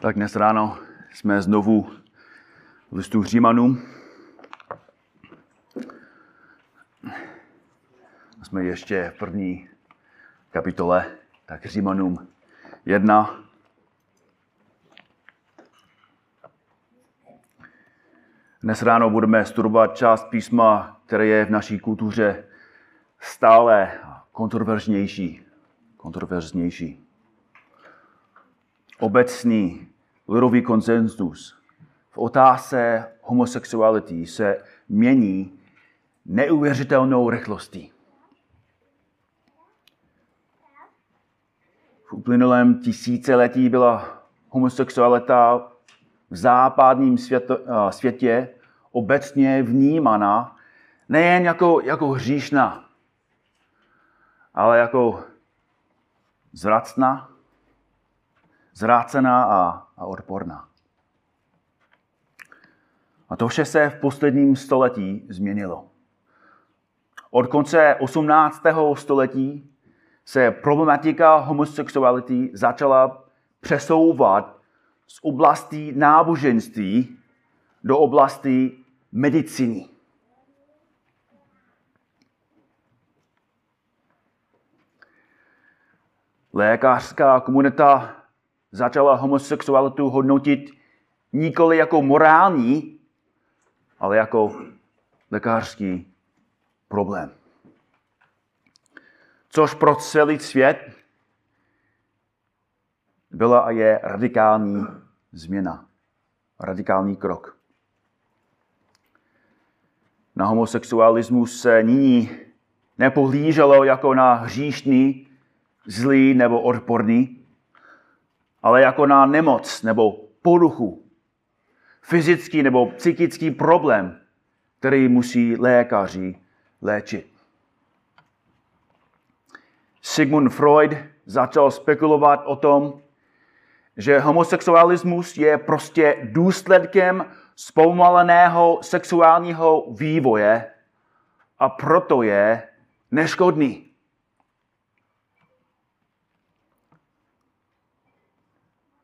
Tak dnes ráno jsme znovu v listu Římanům. Jsme ještě v první kapitole, tak Římanům 1. Dnes ráno budeme studovat část písma, které je v naší kultuře stále kontroverznější. kontroverznější obecný lidový konsenzus v otázce homosexuality se mění neuvěřitelnou rychlostí. V uplynulém tisíciletí byla homosexualita v západním světo, světě obecně vnímána nejen jako, jako hříšná, ale jako zracná, zrácená a, a odporná. A to vše se v posledním století změnilo. Od konce 18. století se problematika homosexuality začala přesouvat z oblasti náboženství do oblasti medicíny. Lékařská komunita začala homosexualitu hodnotit nikoli jako morální, ale jako lékařský problém. Což pro celý svět byla a je radikální změna, radikální krok. Na homosexualismus se nyní nepohlíželo jako na hříšný, zlý nebo odporný, ale jako na nemoc nebo poruchu, fyzický nebo psychický problém, který musí lékaři léčit. Sigmund Freud začal spekulovat o tom, že homosexualismus je prostě důsledkem zpomaleného sexuálního vývoje a proto je neškodný.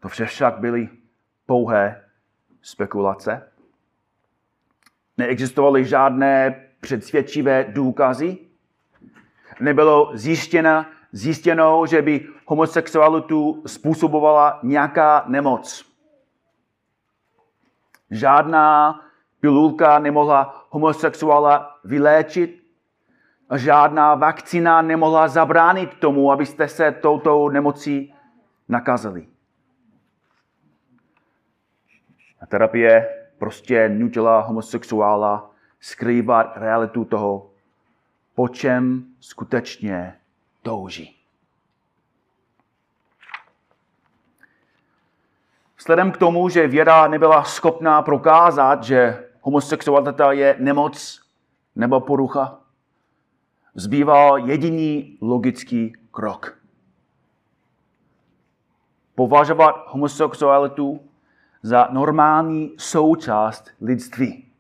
To vše však byly pouhé spekulace. Neexistovaly žádné předsvědčivé důkazy. Nebylo zjištěno, zjištěno, že by homosexualitu způsobovala nějaká nemoc. Žádná pilulka nemohla homosexuála vyléčit žádná vakcína nemohla zabránit tomu, abyste se touto nemocí nakazili. A terapie prostě nutila homosexuála skrývat realitu toho, po čem skutečně touží. Vzhledem k tomu, že věda nebyla schopná prokázat, že homosexualita je nemoc nebo porucha, zbýval jediný logický krok. Považovat homosexualitu za normální součást lidství.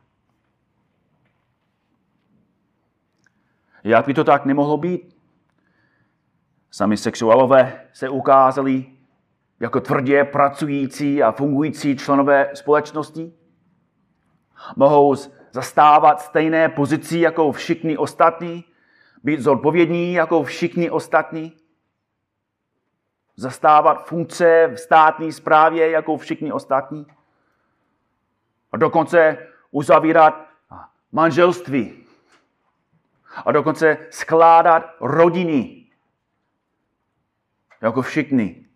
Jak by to tak nemohlo být? Sami sexuálové se ukázali jako tvrdě pracující a fungující členové společnosti. Mohou zastávat stejné pozici jako všichni ostatní, být zodpovědní jako všichni ostatní zastávat funkce v státní správě jako všichni ostatní. A dokonce uzavírat manželství. A dokonce skládat rodiny jako všichni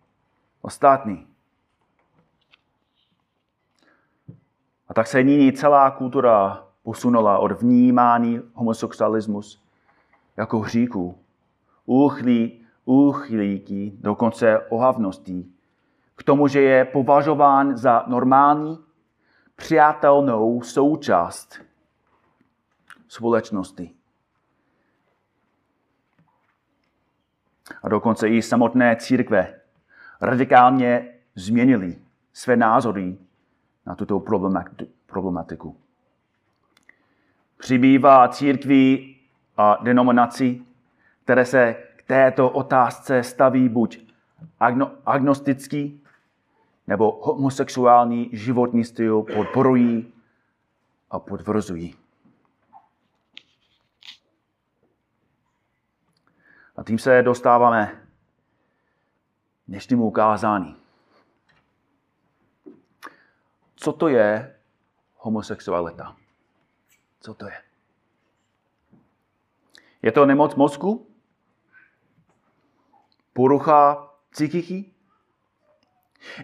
ostatní. A tak se nyní celá kultura posunula od vnímání homosexualismus jako hříku, úchlí úchylíky, dokonce ohavností, k tomu, že je považován za normální, přijatelnou součást společnosti. A dokonce i samotné církve radikálně změnily své názory na tuto problematiku. Přibývá církví a denominací, které se této otázce staví buď agno, agnostický, nebo homosexuální životní styl podporují a potvrzují. A tím se dostáváme dnešnímu ukázání. Co to je homosexualita? Co to je? Je to nemoc mozku? Porucha psychiky?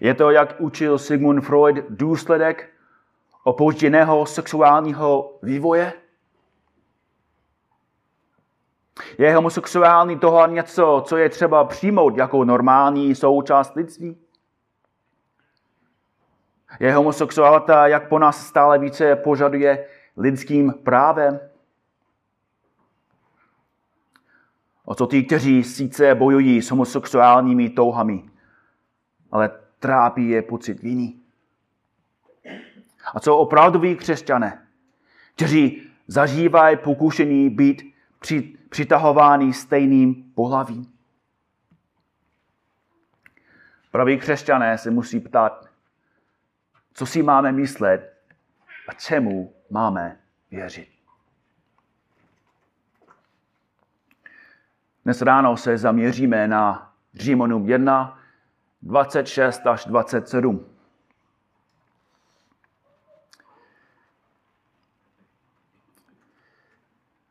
Je to, jak učil Sigmund Freud, důsledek opožděného sexuálního vývoje? Je homosexuální toho něco, co je třeba přijmout jako normální součást lidství? Je homosexualita, jak po nás stále více požaduje lidským právem? O co ty, kteří sice bojují s homosexuálními touhami, ale trápí je pocit viny? A co opravdoví křesťané, kteří zažívají pokušení být přitahovány stejným pohlavím? Praví křesťané se musí ptát, co si máme myslet a čemu máme věřit. Dnes ráno se zaměříme na Římanům 1, 26 až 27.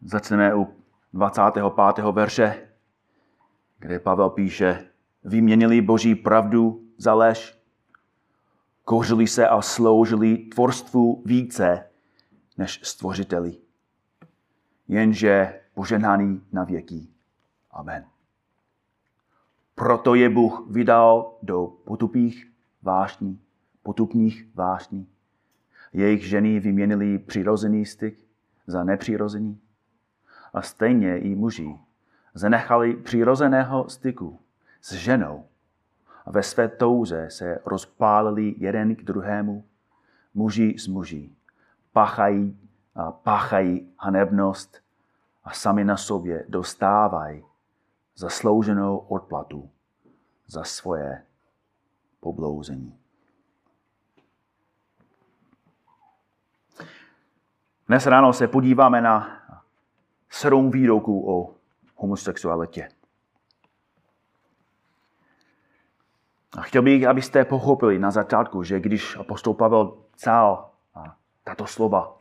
Začneme u 25. verše, kde Pavel píše, vyměnili boží pravdu za lež, kouřili se a sloužili tvorstvu více než stvořiteli. Jenže poženaný na věky. Amen. Proto je Bůh vydal do potupých vášní, potupních vášní. Jejich ženy vyměnili přirozený styk za nepřirozený. A stejně i muži zanechali přirozeného styku s ženou a ve své touze se rozpálili jeden k druhému, muži s muži, páchají, páchají hanebnost a sami na sobě dostávají zaslouženou odplatu za svoje poblouzení. Dnes ráno se podíváme na sedm výroků o homosexualitě. A chtěl bych, abyste pochopili na začátku, že když apostol Pavel psal tato slova,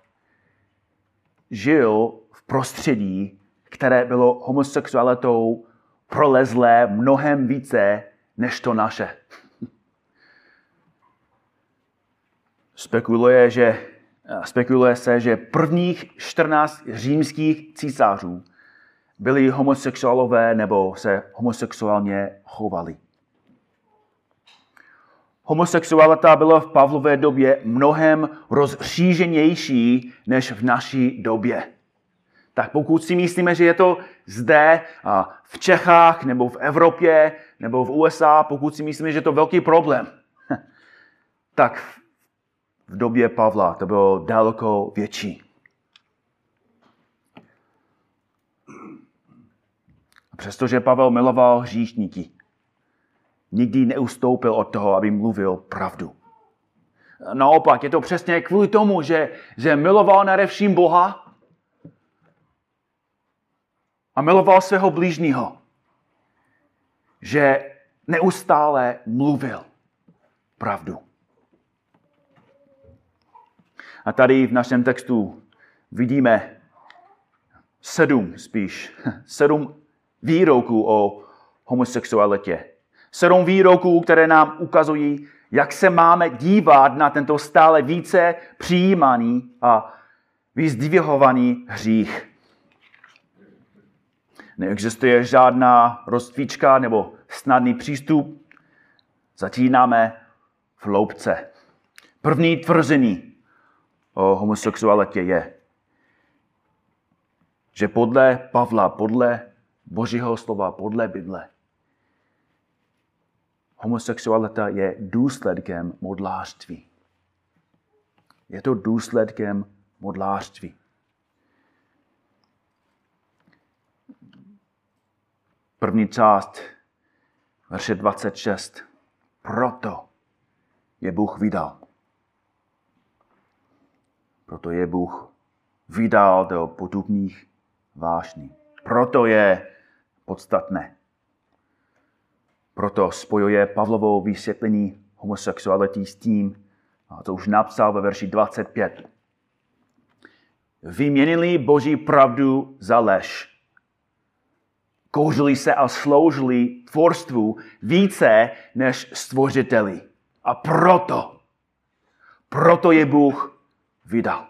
žil v prostředí, které bylo homosexualitou prolezlé mnohem více než to naše. Spekuluje, že, spekuluje se, že prvních 14 římských císařů byli homosexuálové nebo se homosexuálně chovali. Homosexualita byla v Pavlové době mnohem rozšířenější než v naší době. Tak pokud si myslíme, že je to zde v Čechách nebo v Evropě nebo v USA, pokud si myslíme, že je to velký problém, tak v době Pavla to bylo daleko větší. Přestože Pavel miloval hříšníky, nikdy neustoupil od toho, aby mluvil pravdu. Naopak, je to přesně kvůli tomu, že, že miloval nadevším Boha a miloval svého blížního, že neustále mluvil pravdu. A tady v našem textu vidíme sedm spíš, sedm výroků o homosexualitě. Sedm výroků, které nám ukazují, jak se máme dívat na tento stále více přijímaný a vyzdvihovaný hřích. Neexistuje žádná rozcvička nebo snadný přístup. Začínáme v loupce. První tvrzení o homosexualitě je, že podle Pavla, podle Božího slova, podle Bible, homosexualita je důsledkem modlářství. Je to důsledkem modlářství. První část, verše 26. Proto je Bůh vydal. Proto je Bůh vydal do potupných vášní. Proto je podstatné. Proto spojuje Pavlovo vysvětlení homosexuality s tím, to už napsal ve verši 25. Vyměnili Boží pravdu za lež. Kouřili se a sloužili tvorstvu více než stvořiteli. A proto, proto je Bůh vydal.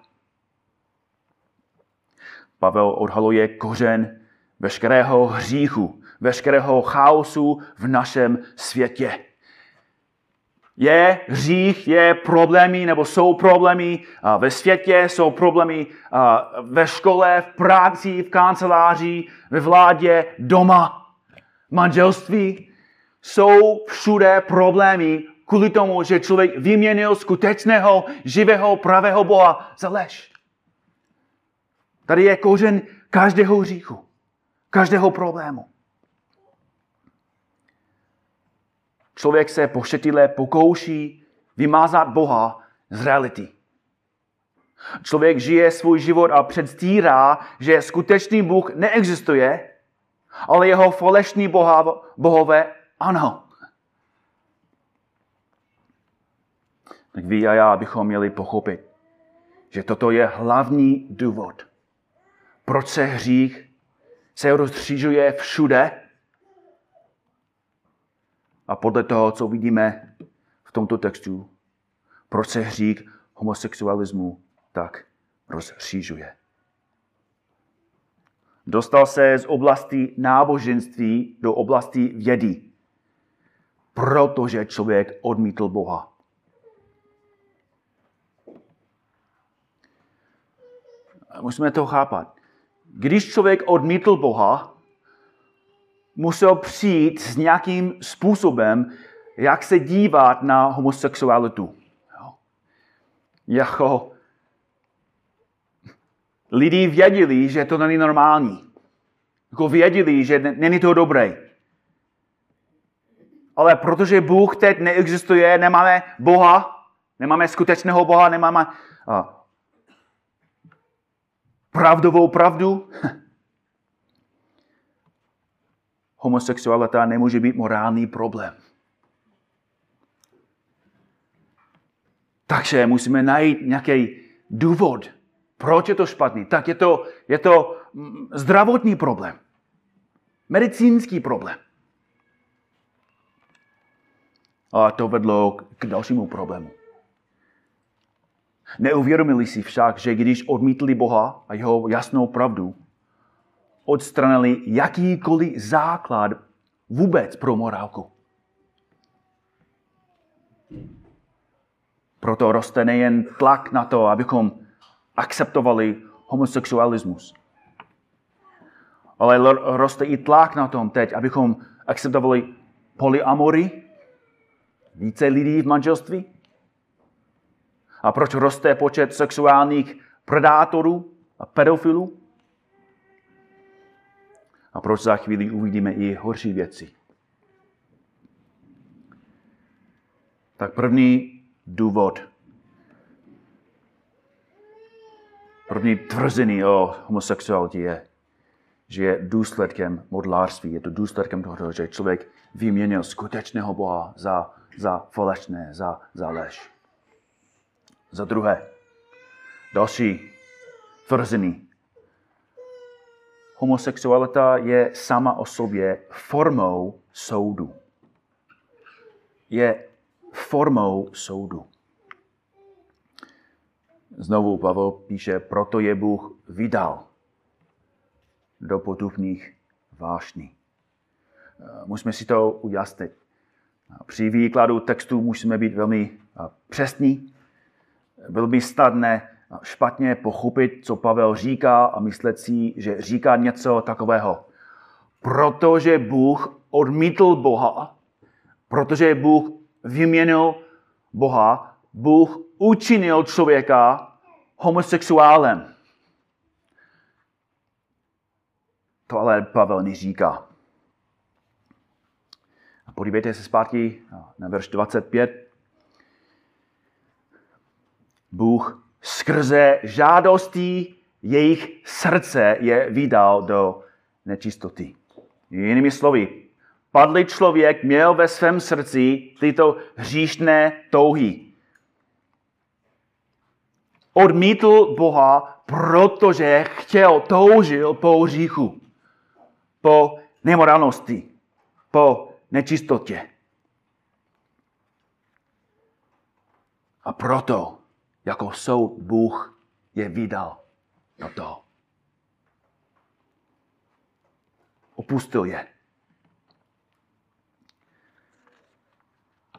Pavel odhaluje kořen veškerého hříchu, veškerého chaosu v našem světě. Je hřích, je problémy, nebo jsou problémy ve světě, jsou problémy ve škole, v práci, v kanceláři, ve vládě, doma, manželství. Jsou všude problémy kvůli tomu, že člověk vyměnil skutečného, živého, pravého Boha za lež. Tady je kořen každého hříchu, každého problému. Člověk se pošetilé pokouší vymázat Boha z reality. Člověk žije svůj život a předstírá, že skutečný Bůh neexistuje, ale jeho falešní boha, bohové ano. Tak vy a já bychom měli pochopit, že toto je hlavní důvod, proč se hřích se rozstřížuje všude a podle toho, co vidíme v tomto textu, proč se hřích homosexualismu tak rozšířuje. Dostal se z oblasti náboženství do oblasti vědy, protože člověk odmítl Boha. Musíme to chápat. Když člověk odmítl Boha, musel přijít s nějakým způsobem, jak se dívat na homosexualitu. Jako lidi věděli, že to není normální. Jako věděli, že není to dobré. Ale protože Bůh teď neexistuje, nemáme Boha, nemáme skutečného Boha, nemáme uh, pravdovou pravdu, homosexualita nemůže být morální problém. Takže musíme najít nějaký důvod, proč je to špatný. Tak je to, je to mm, zdravotní problém. Medicínský problém. A to vedlo k dalšímu problému. Neuvědomili si však, že když odmítli Boha a jeho jasnou pravdu, odstranili jakýkoliv základ vůbec pro morálku. Proto roste nejen tlak na to, abychom akceptovali homosexualismus, ale roste i tlak na tom teď, abychom akceptovali polyamory, více lidí v manželství. A proč roste počet sexuálních predátorů a pedofilů? A proč za chvíli uvidíme i horší věci. Tak první důvod, první tvrzení o homosexualitě je, že je důsledkem modlářství. Je to důsledkem toho, že člověk vyměnil skutečného Boha za, za falešné, za, za lež. Za druhé, další tvrzení homosexualita je sama o sobě formou soudu. Je formou soudu. Znovu Pavel píše, proto je Bůh vydal do potupných vášní. Musíme si to ujasnit. Při výkladu textu musíme být velmi přesní. Bylo by snadné špatně pochopit, co Pavel říká a myslet si, že říká něco takového. Protože Bůh odmítl Boha, protože Bůh vyměnil Boha, Bůh učinil člověka homosexuálem. To ale Pavel neříká. A podívejte se zpátky na verš 25. Bůh skrze žádostí jejich srdce je vydal do nečistoty. Jinými slovy, padlý člověk měl ve svém srdci tyto hříšné touhy. Odmítl Boha, protože chtěl, toužil po hříchu, po nemorálnosti, po nečistotě. A proto, jako soud, Bůh je vydal do toho. Opustil je.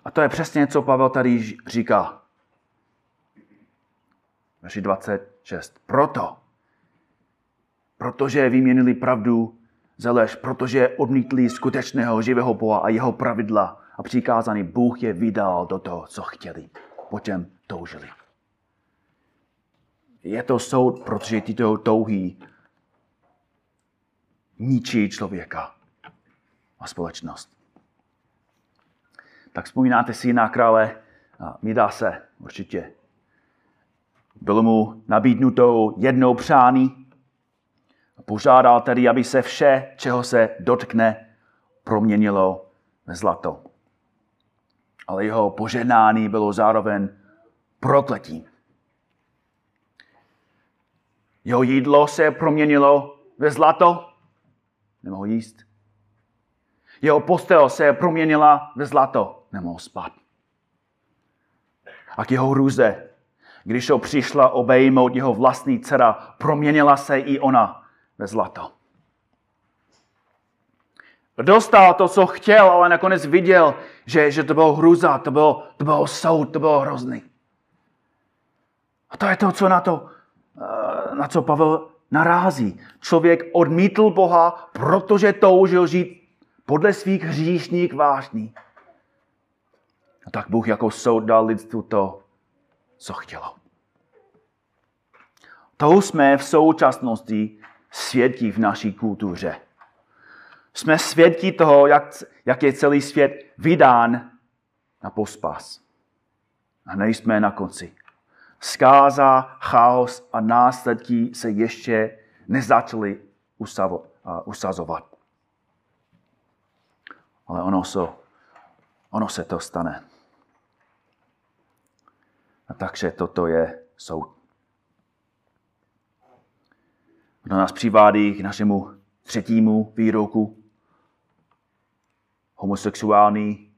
A to je přesně, co Pavel tady říká. Verši 26. Proto, protože vyměnili pravdu za lež, protože odmítli skutečného živého Boha a jeho pravidla a přikázání, Bůh je vydal do toho, co chtěli, po čem toužili. Je to soud, protože tyto touhy ničí člověka a společnost. Tak vzpomínáte si na krále Midase určitě. Bylo mu nabídnuto jednou přání. Požádal tedy, aby se vše, čeho se dotkne, proměnilo ve zlato. Ale jeho poženání bylo zároveň prokletím. Jeho jídlo se proměnilo ve zlato, nemohl jíst. Jeho postel se proměnila ve zlato, nemohl spát. A k jeho hrůze, když ho přišla obejmout jeho vlastní dcera, proměnila se i ona ve zlato. Dostal to, co chtěl, ale nakonec viděl, že, že to bylo hruza, to bylo, to bylo soud, to bylo hrozný. A to je to, co na to na co Pavel narází. Člověk odmítl Boha, protože toužil žít podle svých hříšních vášní. A tak Bůh jako soud dal lidstvu to, co chtělo. To jsme v současnosti svědky v naší kultuře. Jsme svědky toho, jak, jak je celý svět vydán na pospas. A nejsme na konci. Skáza, chaos a následky se ještě nezačaly usazovat. Ale ono se, ono se to stane. A takže toto je soud. Kdo nás přivádí k našemu třetímu výroku. Homosexuální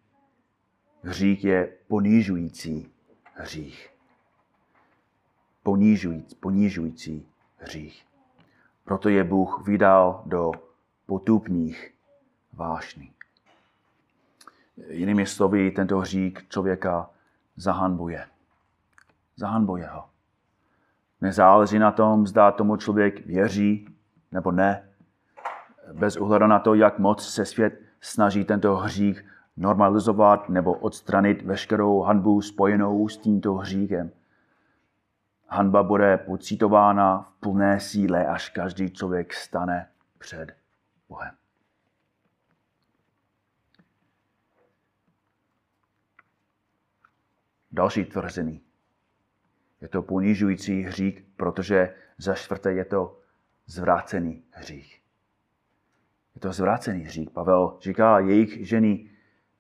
hřích je ponižující hřích ponižující, ponižující hřích. Proto je Bůh vydal do potupných vášní. Jinými slovy, tento hřík člověka zahanbuje. Zahanbuje ho. Nezáleží na tom, zda tomu člověk věří nebo ne. Bez ohledu na to, jak moc se svět snaží tento hřích normalizovat nebo odstranit veškerou hanbu spojenou s tímto hříchem – Hanba bude pocitována v plné síle, až každý člověk stane před Bohem. Další tvrzení. Je to ponižující hřích, protože za čtvrté je to zvrácený hřích. Je to zvrácený hřích. Pavel říká, jejich ženy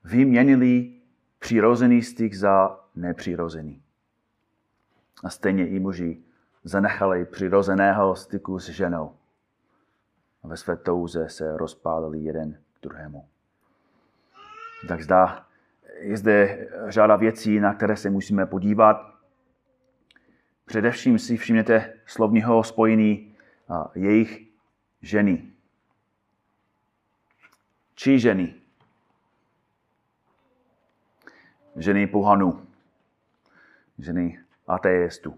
vyměnili přirozený styk za nepřirozený. A stejně i muži zanechali přirozeného styku s ženou. A ve své touze se rozpálili jeden k druhému. Tak zdá, je zde řada věcí, na které se musíme podívat. Především si všimněte slovního spojení jejich ženy. Či ženy? Ženy pohanů. Ženy ateistů.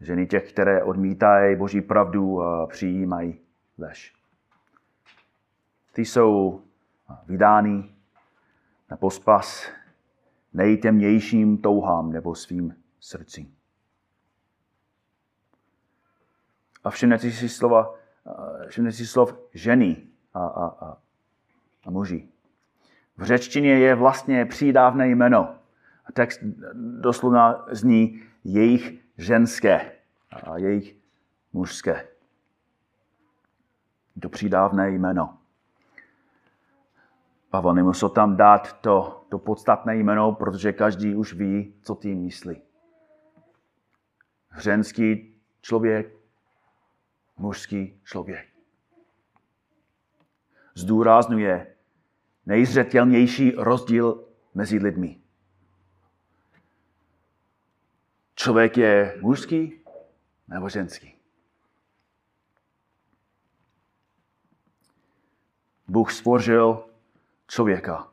Ženy těch, které odmítají Boží pravdu a přijímají lež. Ty jsou vydány na pospas nejtemnějším touhám nebo svým srdcím. A všimněte si slova, všimněte si slov ženy a, a, a, a muži. V řečtině je vlastně přídávné jméno A text doslova zní jejich ženské a jejich mužské. To přidávné jméno. Pavel nemusel tam dát to, to podstatné jméno, protože každý už ví, co tím myslí. Ženský člověk, mužský člověk. Zdůraznuje nejzřetelnější rozdíl mezi lidmi. Člověk je mužský nebo ženský. Bůh stvořil člověka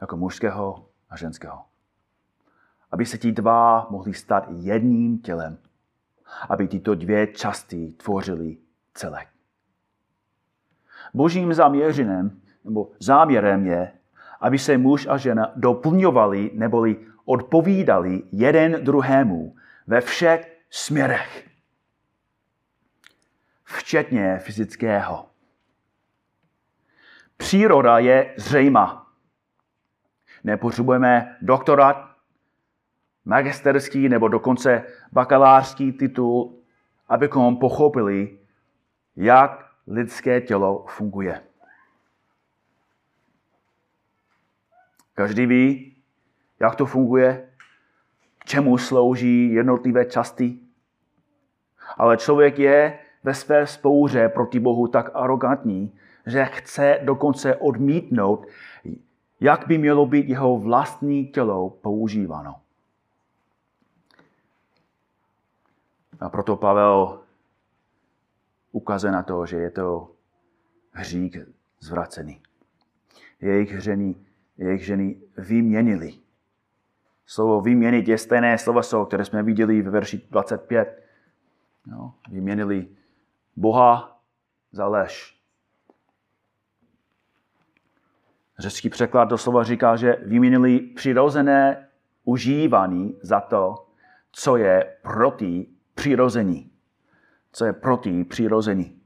jako mužského a ženského. Aby se ti dva mohli stát jedním tělem. Aby tyto dvě části tvořily celek. Božím zaměřením nebo záměrem je, aby se muž a žena doplňovali neboli odpovídali jeden druhému ve všech směrech. Včetně fyzického. Příroda je zřejmá. Nepotřebujeme doktorat, magisterský nebo dokonce bakalářský titul, abychom pochopili, jak lidské tělo funguje. Každý ví, jak to funguje, čemu slouží jednotlivé části. Ale člověk je ve své spouře proti Bohu tak arrogantní, že chce dokonce odmítnout, jak by mělo být jeho vlastní tělo používáno. A proto Pavel ukazuje na to, že je to hřík zvracený. Jejich ženy, jejich ženy vyměnili. Slovo vyměnit je stejné slovo, které jsme viděli v verši 25. No, vyměnili Boha za lež. Řecký překlad do slova říká, že vyměnili přirozené užívání za to, co je proti přirození. Co je proti přirození.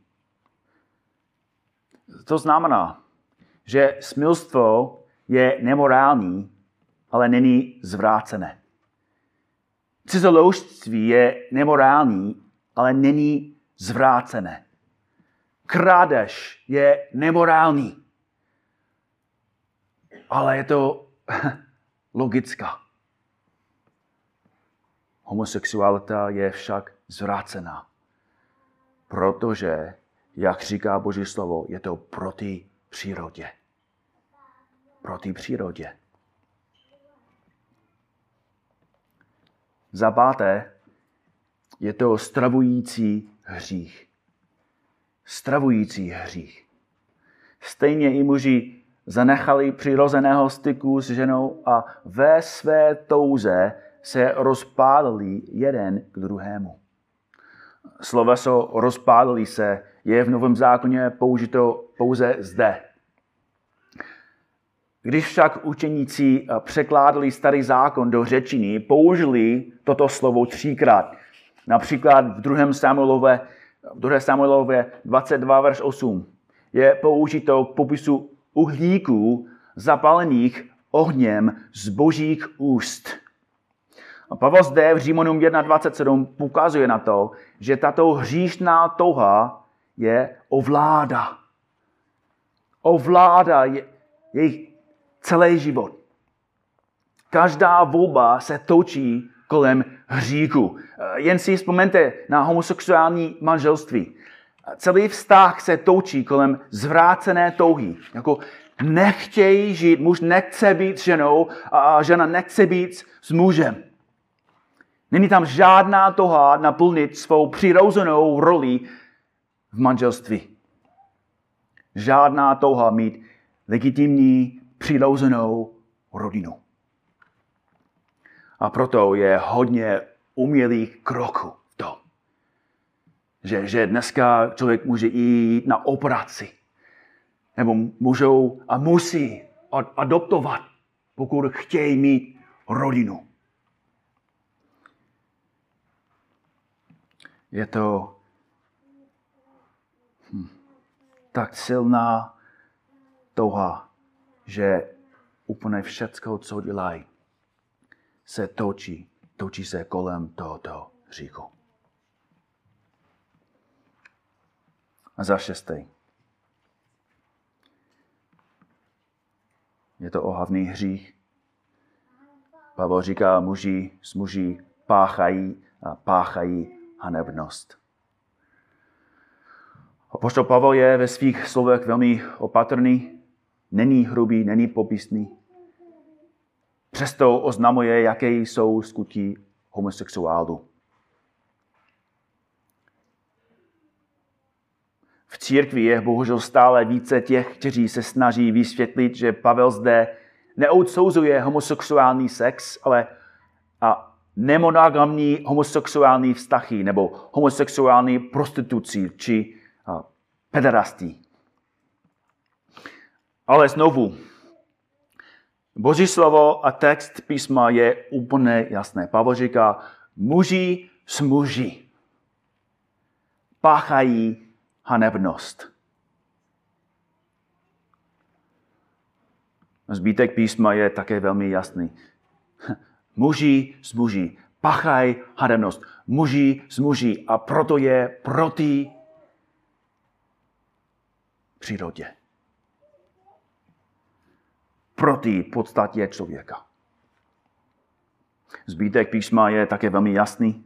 To znamená, že smilstvo je nemorální, ale není zvrácené. Cizoloužství je nemorální, ale není zvrácené. Krádež je nemorální, ale je to logická. Homosexualita je však zvrácená, protože, jak říká Boží slovo, je to proti přírodě. Proti přírodě. Za páté, je to stravující hřích. Stravující hřích. Stejně i muži zanechali přirozeného styku s ženou a ve své touze se rozpálili jeden k druhému. Sloveso rozpálili se je v Novém zákoně použito pouze zde. Když však učeníci překládali starý zákon do řečiny, použili toto slovo třikrát. Například v 2. Samuelové, v 2. Samuelové 22, verš 8 je použito k popisu uhlíků zapalených ohněm z božích úst. A Pavel zde v Římanům 1.27 ukazuje na to, že tato hříšná touha je ovláda. Ovláda je, jejich celý život. Každá volba se točí kolem hříku. Jen si vzpomeňte na homosexuální manželství. Celý vztah se točí kolem zvrácené touhy. Jako nechtějí žít, muž nechce být ženou a žena nechce být s mužem. Není tam žádná touha naplnit svou přirozenou roli v manželství. Žádná touha mít legitimní přirozenou rodinu. A proto je hodně umělých kroků v tom. Že, že dneska člověk může jít na operaci. Nebo můžou a musí adoptovat, pokud chtějí mít rodinu. Je to hm, tak silná touha, že úplně všecko, co dělají, se točí, točí se kolem tohoto hříchu. A za šestý. Je to ohavný hřích. Pavel říká, muži s muži páchají a páchají hanebnost. Apoštol Pavel je ve svých slovech velmi opatrný, není hrubý, není popisný. Přesto oznamuje, jaké jsou skutí homosexuálů. V církvi je bohužel stále více těch, kteří se snaží vysvětlit, že Pavel zde neodsouzuje homosexuální sex, ale a nemonogamní homosexuální vztahy nebo homosexuální prostituci či pederastí. Ale znovu, Boží slovo a text písma je úplně jasné. Pavel říká, muži s muži páchají hanebnost. Zbytek písma je také velmi jasný. Muži s muži páchají hanebnost. Muži s muži a proto je proti přírodě. Proti podstatě člověka. Zbytek písma je také velmi jasný.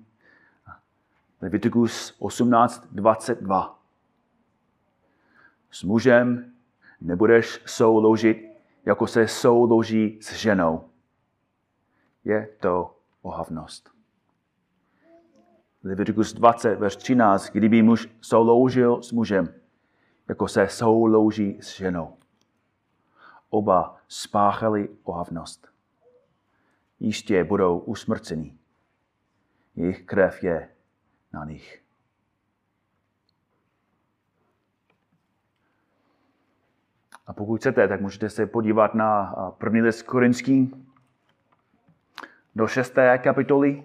Leviticus 18.22. S mužem nebudeš souložit, jako se souloží s ženou. Je to ohavnost. Leviticus 20, verš 13. Kdyby muž souložil s mužem, jako se soulouží s ženou. Oba spáchali ohavnost. Jistě budou usmrceni. Jejich krev je na nich. A pokud chcete, tak můžete se podívat na první list Korinským do šesté kapitoly.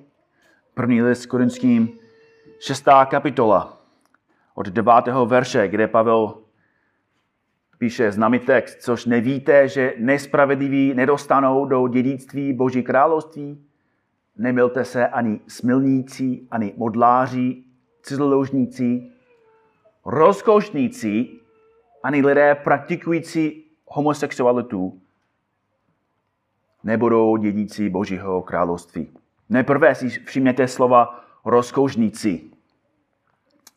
První list Korinským, šestá kapitola od devátého verše, kde Pavel píše známý text, což nevíte, že nespravedliví nedostanou do dědictví Boží království? Nemilte se ani smilníci, ani modláři, cizoložníci, rozkošníci, ani lidé praktikující homosexualitu nebudou dědící Božího království. Nejprve si všimněte slova rozkošníci.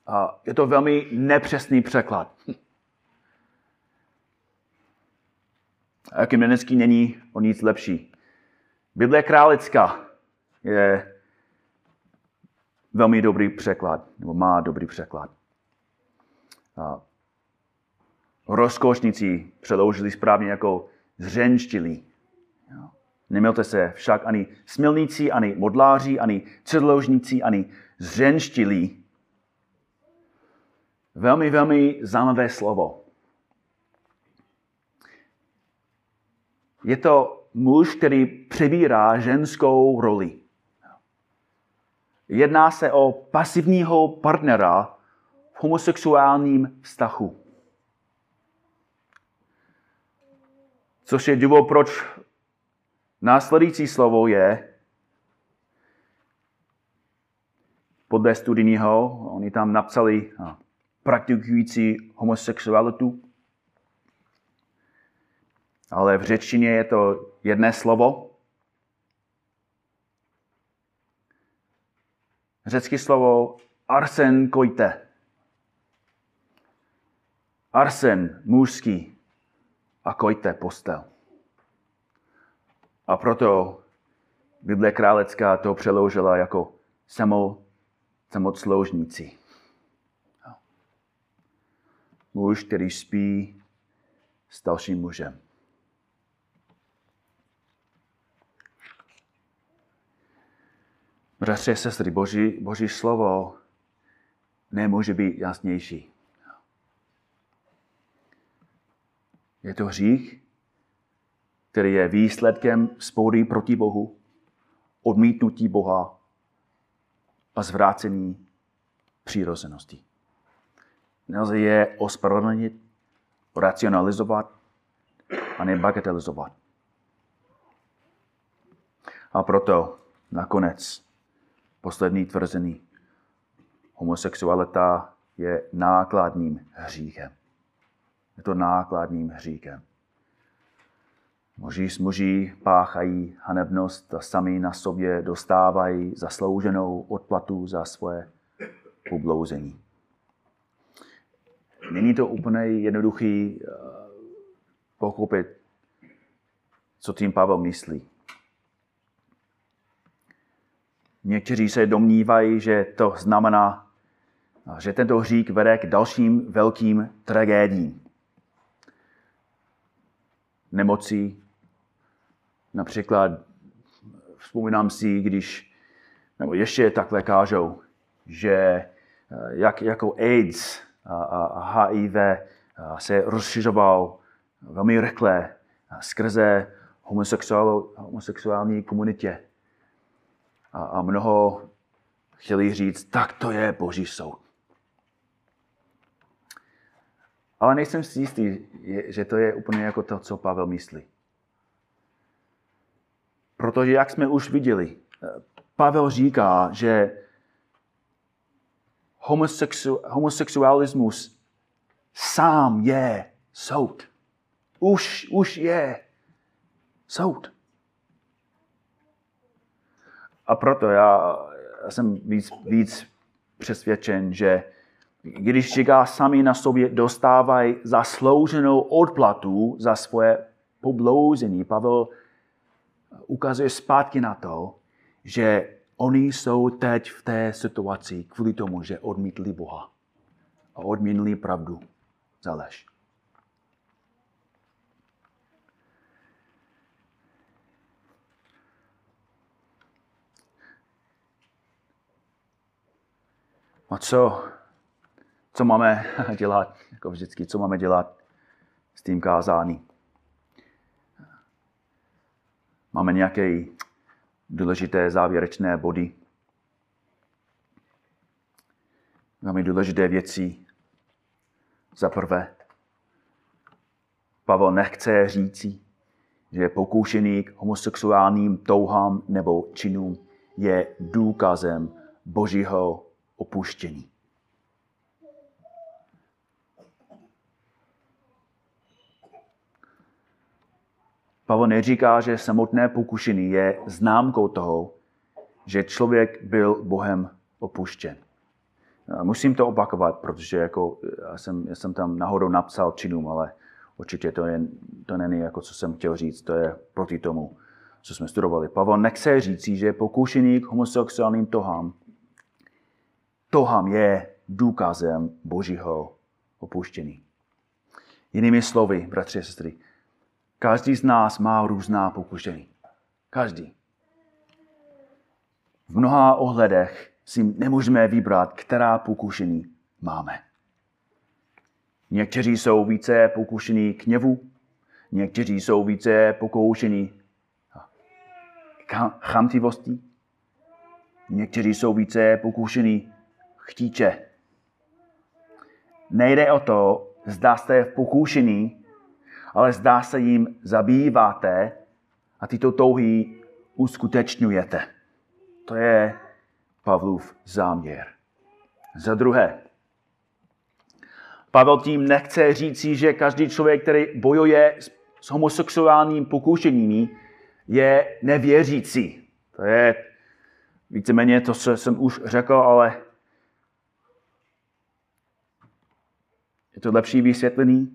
A je to velmi nepřesný překlad. A ekumenický není o nic lepší. Bible králická je velmi dobrý překlad, nebo má dobrý překlad. A rozkošníci přeložili správně jako zřenštilí. Nemilte se však ani smilníci, ani modláři, ani předložníci, ani zřenštilí, Velmi, velmi zajímavé slovo. Je to muž, který přebírá ženskou roli. Jedná se o pasivního partnera v homosexuálním vztahu. Což je důvod, proč následující slovo je podle studijního, oni tam napsali praktikující homosexualitu. Ale v řečtině je to jedné slovo. Řecké slovo arsen kojte. Arsen mužský a kojte postel. A proto Bible králecká to přeložila jako samo, samocloužníci muž, který spí s dalším mužem. Bratři a sestry, Boží, Boží slovo nemůže být jasnější. Je to hřích, který je výsledkem spory proti Bohu, odmítnutí Boha a zvrácení přirozenosti. Nelze je ospravedlnit, racionalizovat a nebagatelizovat. A proto nakonec poslední tvrzení. Homosexualita je nákladným hříchem. Je to nákladným hříchem. Muži s muži páchají hanebnost a sami na sobě dostávají zaslouženou odplatu za svoje ublouzení. Není to úplně jednoduchý eh, pochopit, co tím Pavel myslí. Někteří se domnívají, že to znamená, že tento hřík vede k dalším velkým tragédiím. Nemocí, například vzpomínám si, když, nebo ještě takhle kážou, že eh, jak, jako AIDS a, a HIV se rozšiřoval velmi rychle skrze homosexuál, homosexuální komunitě. A, a mnoho chtěli říct, tak to je boží soud. Ale nejsem si jistý, že to je úplně jako to, co Pavel myslí. Protože, jak jsme už viděli, Pavel říká, že homosexu, homosexualismus sám je soud. Už, už je soud. A proto já, já jsem víc, víc přesvědčen, že když říká, sami na sobě dostávají zaslouženou odplatu za svoje poblouzení, Pavel ukazuje zpátky na to, že oni jsou teď v té situaci kvůli tomu, že odmítli Boha a odmítli pravdu za lež. A co, co máme dělat, jako vždycky, co máme dělat s tím kázání? Máme nějaké důležité závěrečné body. Máme důležité věci. Za prvé, Pavel nechce říci, že pokoušený k homosexuálním touhám nebo činům je důkazem božího opuštění. Pavel neříká, že samotné pokušení je známkou toho, že člověk byl Bohem opuštěn. Musím to opakovat, protože jako, já, jsem, já jsem tam nahodou napsal činům, ale určitě to, je, to není jako, co jsem chtěl říct, to je proti tomu, co jsme studovali. Pavel nechce říci, že pokušení k homosexuálním tohám, tohám je důkazem božího opuštění. Jinými slovy, bratři a sestry, Každý z nás má různá pokušení. Každý. V mnoha ohledech si nemůžeme vybrat, která pokušení máme. Někteří jsou více pokušení k něvu, někteří jsou více pokoušení chamtivostí, někteří jsou více pokušení chtíče. Nejde o to, zda jste v pokušení ale zdá se jim zabýváte a tyto touhy uskutečňujete. To je Pavlův záměr. Za druhé, Pavel tím nechce říci, že každý člověk, který bojuje s homosexuálním pokušeními, je nevěřící. To je víceméně to, co jsem už řekl, ale je to lepší vysvětlený.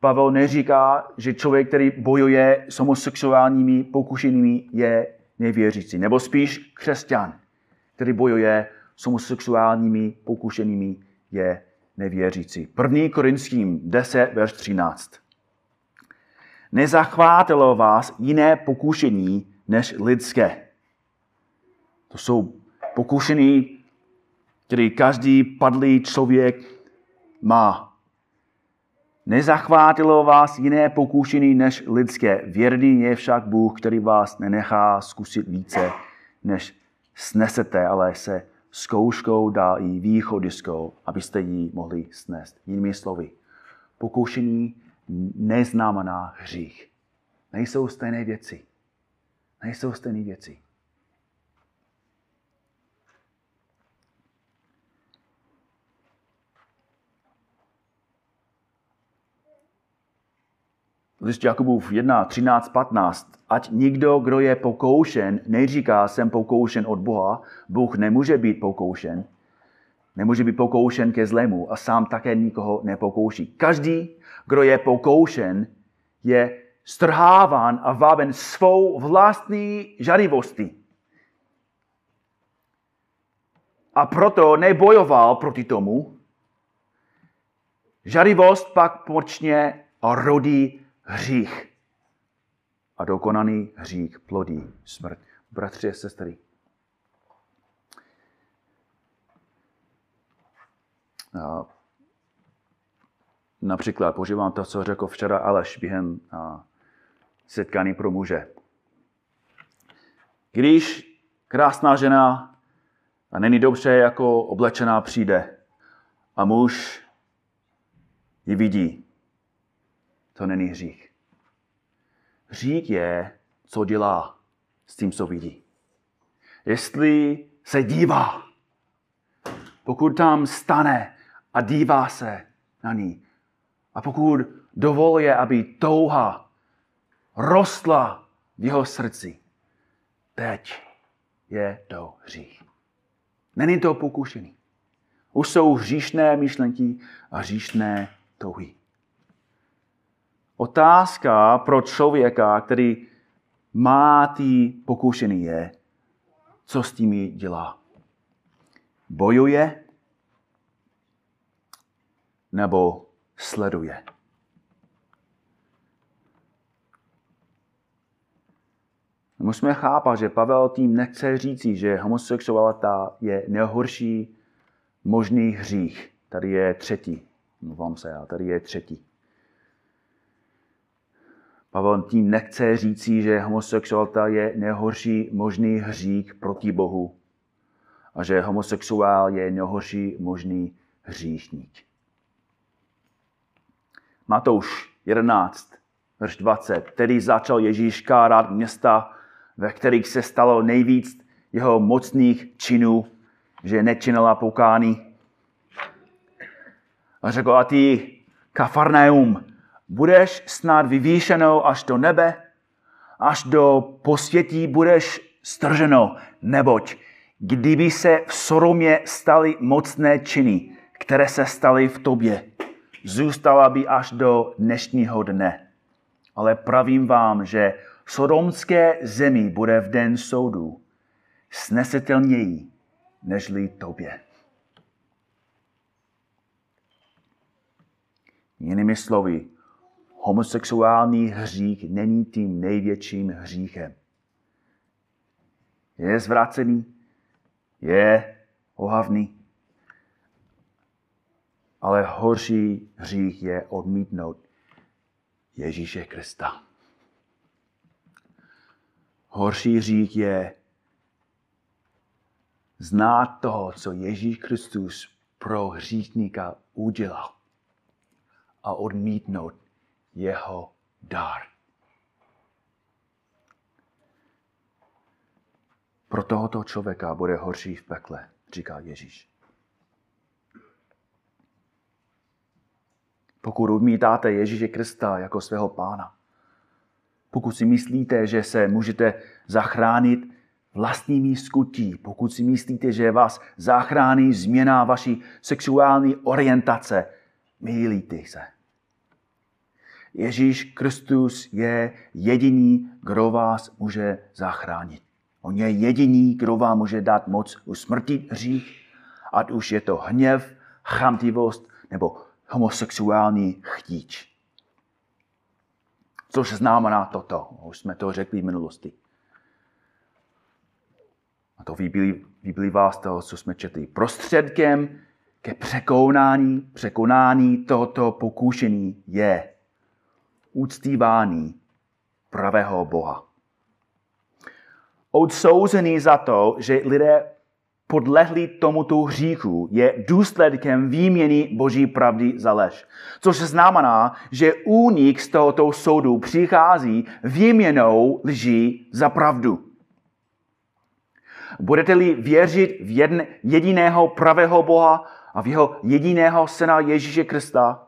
Pavel neříká, že člověk, který bojuje s homosexuálními pokušenými, je nevěřící. Nebo spíš křesťan, který bojuje s homosexuálními pokušenými, je nevěřící. 1. Korinským 10, verš 13. Nezachvátilo vás jiné pokušení než lidské. To jsou pokušení, který každý padlý člověk má. Nezachvátilo vás jiné pokušení než lidské. Věrný je však Bůh, který vás nenechá zkusit více, než snesete, ale se zkouškou dá i východiskou, abyste ji mohli snést. Jinými slovy, pokušení neznamená hřích. Nejsou stejné věci. Nejsou stejné věci. List Jakubův 1, 13, 15. Ať nikdo, kdo je pokoušen, neříká, jsem pokoušen od Boha. Bůh nemůže být pokoušen. Nemůže být pokoušen ke zlému a sám také nikoho nepokouší. Každý, kdo je pokoušen, je strháván a váben svou vlastní žadivostí. A proto nebojoval proti tomu. Žadivost pak počně rodí hřích. A dokonaný hřích plodí smrt. Bratři a sestry, například používám to, co řekl včera Aleš během setkání pro muže. Když krásná žena a není dobře jako oblečená přijde a muž ji vidí, to není hřích. Hřích je, co dělá s tím, co vidí. Jestli se dívá, pokud tam stane a dívá se na ní, a pokud dovoluje, aby touha rostla v jeho srdci, teď je to hřích. Není to pokušený. Už jsou hříšné myšlenky a hříšné touhy. Otázka pro člověka, který má ty pokušení je, co s tím dělá. Bojuje nebo sleduje. Musíme chápat, že Pavel tím nechce říci, že homosexualita je nejhorší možný hřích. Tady je třetí. Mluvám se, ale tady je třetí. Pavel tím nechce říci, že homosexualita je nejhorší možný hřích proti Bohu a že homosexuál je nejhorší možný hříšník. Matouš 11, verš 20. Tedy začal Ježíš kárat města, ve kterých se stalo nejvíc jeho mocných činů, že nečinila pokání. A řekl, a ty, Kafarnaum, budeš snad vyvýšenou až do nebe, až do posvětí budeš strženo, neboť kdyby se v Soromě staly mocné činy, které se staly v tobě, zůstala by až do dnešního dne. Ale pravím vám, že sodomské zemi bude v den soudu snesitelněji nežli tobě. Jinými slovy, homosexuální hřích není tím největším hříchem. Je zvrácený, je ohavný, ale horší hřích je odmítnout Ježíše Krista. Horší hřích je znát toho, co Ježíš Kristus pro hříšníka udělal a odmítnout jeho dar. Pro tohoto člověka bude horší v pekle, říká Ježíš. Pokud odmítáte Ježíše Krista jako svého pána, pokud si myslíte, že se můžete zachránit vlastními skutí, pokud si myslíte, že vás zachrání změna vaší sexuální orientace, mýlíte se. Ježíš Kristus je jediný, kdo vás může zachránit. On je jediný, kdo vám může dát moc usmrtit hřích, ať už je to hněv, chamtivost nebo homosexuální chtíč. Což znamená toto, už jsme to řekli v minulosti. A to vyplývá z toho, co jsme četli. Prostředkem ke překonání, překonání tohoto pokušení je uctívání pravého Boha. Odsouzený za to, že lidé podlehli tomuto hříchu, je důsledkem výměny boží pravdy za lež. Což znamená, že únik z tohoto soudu přichází výměnou lží za pravdu. Budete-li věřit v jediného pravého Boha a v jeho jediného syna Ježíše Krista,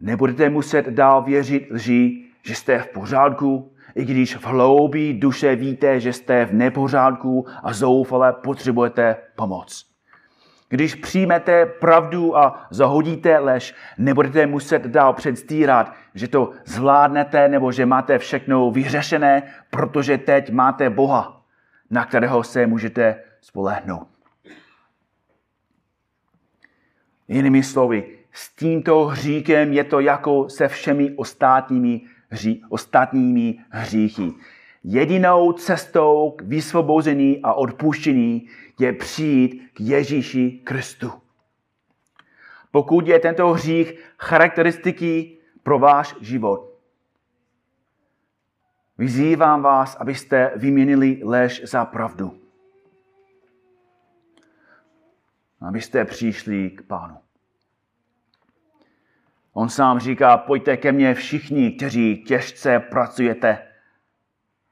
nebudete muset dál věřit lži, že jste v pořádku, i když v hloubí duše víte, že jste v nepořádku a zoufale potřebujete pomoc. Když přijmete pravdu a zahodíte lež, nebudete muset dál předstírat, že to zvládnete nebo že máte všechno vyřešené, protože teď máte Boha, na kterého se můžete spolehnout. Jinými slovy, s tímto hříkem je to jako se všemi ostatními hří, ostatními hříchy. Jedinou cestou k vysvobození a odpuštění je přijít k Ježíši Kristu. Pokud je tento hřích charakteristiky pro váš život, vyzývám vás, abyste vyměnili lež za pravdu. Abyste přišli k Pánu. On sám říká, pojďte ke mně všichni, kteří těžce pracujete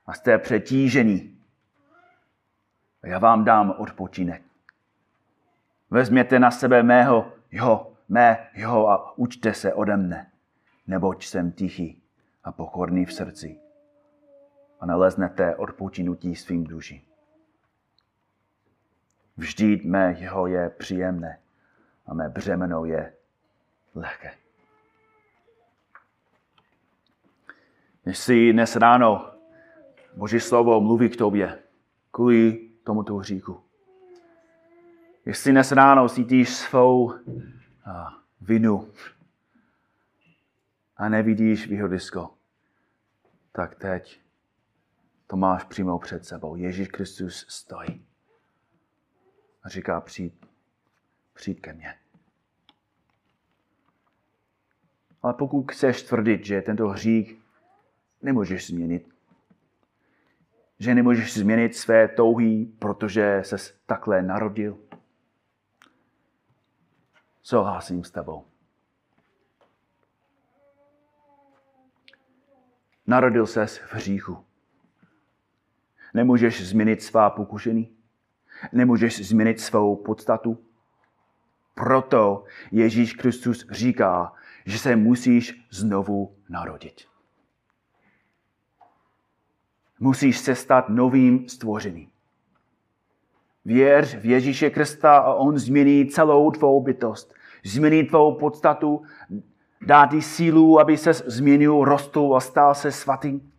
a jste přetížení. A já vám dám odpočinek. Vezměte na sebe mého, jeho, mé, jeho a učte se ode mne, neboť jsem tichý a pokorný v srdci a naleznete odpočinutí svým duši. Vždyť mé jeho je příjemné a mé břemeno je lehké. Jestli dnes ráno Boží slovo mluví k tobě kvůli tomuto hříchu. Jestli dnes ráno cítíš svou vinu a nevidíš výhodisko, tak teď to máš přímo před sebou. Ježíš Kristus stojí a říká přijď, přijď ke mně. Ale pokud chceš tvrdit, že tento hřích nemůžeš změnit. Že nemůžeš změnit své touhy, protože se takhle narodil. Souhlasím s tebou. Narodil ses v hříchu. Nemůžeš změnit svá pokušení. Nemůžeš změnit svou podstatu. Proto Ježíš Kristus říká, že se musíš znovu narodit. Musíš se stát novým stvořením. Věř v Ježíše Krista a on změní celou tvou bytost. Změní tvou podstatu, dá ti sílu, aby se změnil, rostl a stal se svatým.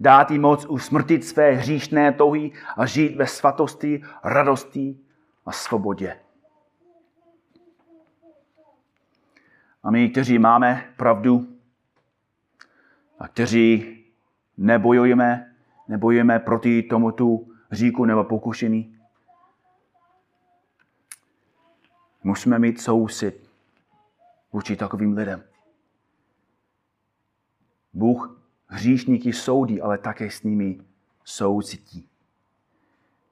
Dá ti moc usmrtit své hříšné touhy a žít ve svatosti, radosti a svobodě. A my, kteří máme pravdu a kteří nebojujeme nebojujeme proti tomuto říku nebo pokušení. Musíme mít soucit vůči takovým lidem. Bůh hříšníky soudí, ale také s nimi soucití.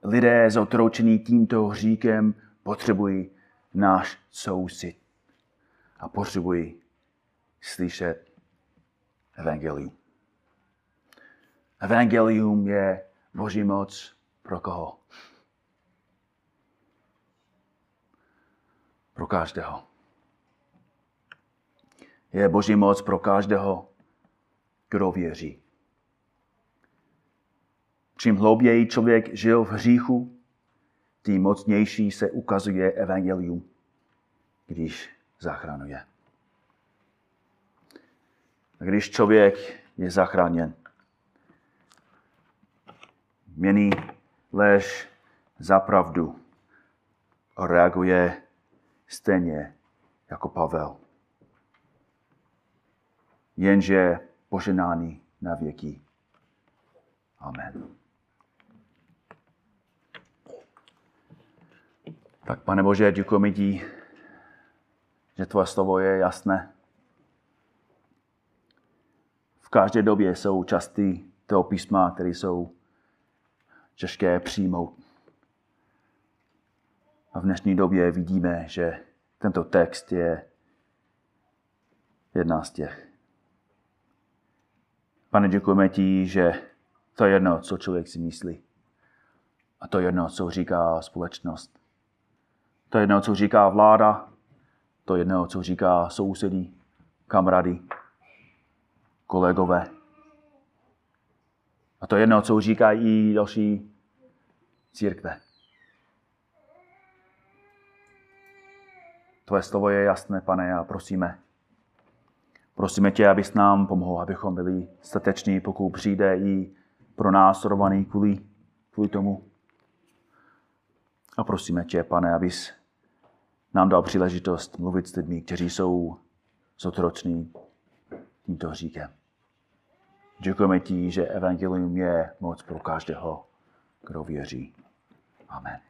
Lidé zotroučení tímto hříkem potřebují náš soucit a potřebují slyšet evangelium. Evangelium je Boží moc pro koho? Pro každého. Je Boží moc pro každého, kdo věří. Čím hlouběji člověk žil v hříchu, tím mocnější se ukazuje evangelium, když zachraňuje. A když člověk je zachráněn, mění lež za pravdu a reaguje stejně jako Pavel. Jenže poženání na věky. Amen. Tak, pane Bože, děkujeme ti, že tvoje slovo je jasné. V každé době jsou části toho písma, které jsou těžké přijmout. A v dnešní době vidíme, že tento text je jedna z těch. Pane, děkujeme ti, že to je jedno, co člověk si myslí. A to je jedno, co říká společnost. To je jedno, co říká vláda. To je jedno, co říká sousedí, kamarády, kolegové. A to je jedno, co říkají další církve. Tvoje slovo je jasné, pane, a prosíme. Prosíme tě, abys nám pomohl, abychom byli stateční, pokud přijde i pro nás rovaný kvůli, kvůli tomu. A prosíme tě, pane, abys nám dal příležitost mluvit s lidmi, kteří jsou zotroční tímto hříkem. Děkujeme ti, že evangelium je moc pro každého, kdo věří. Amen.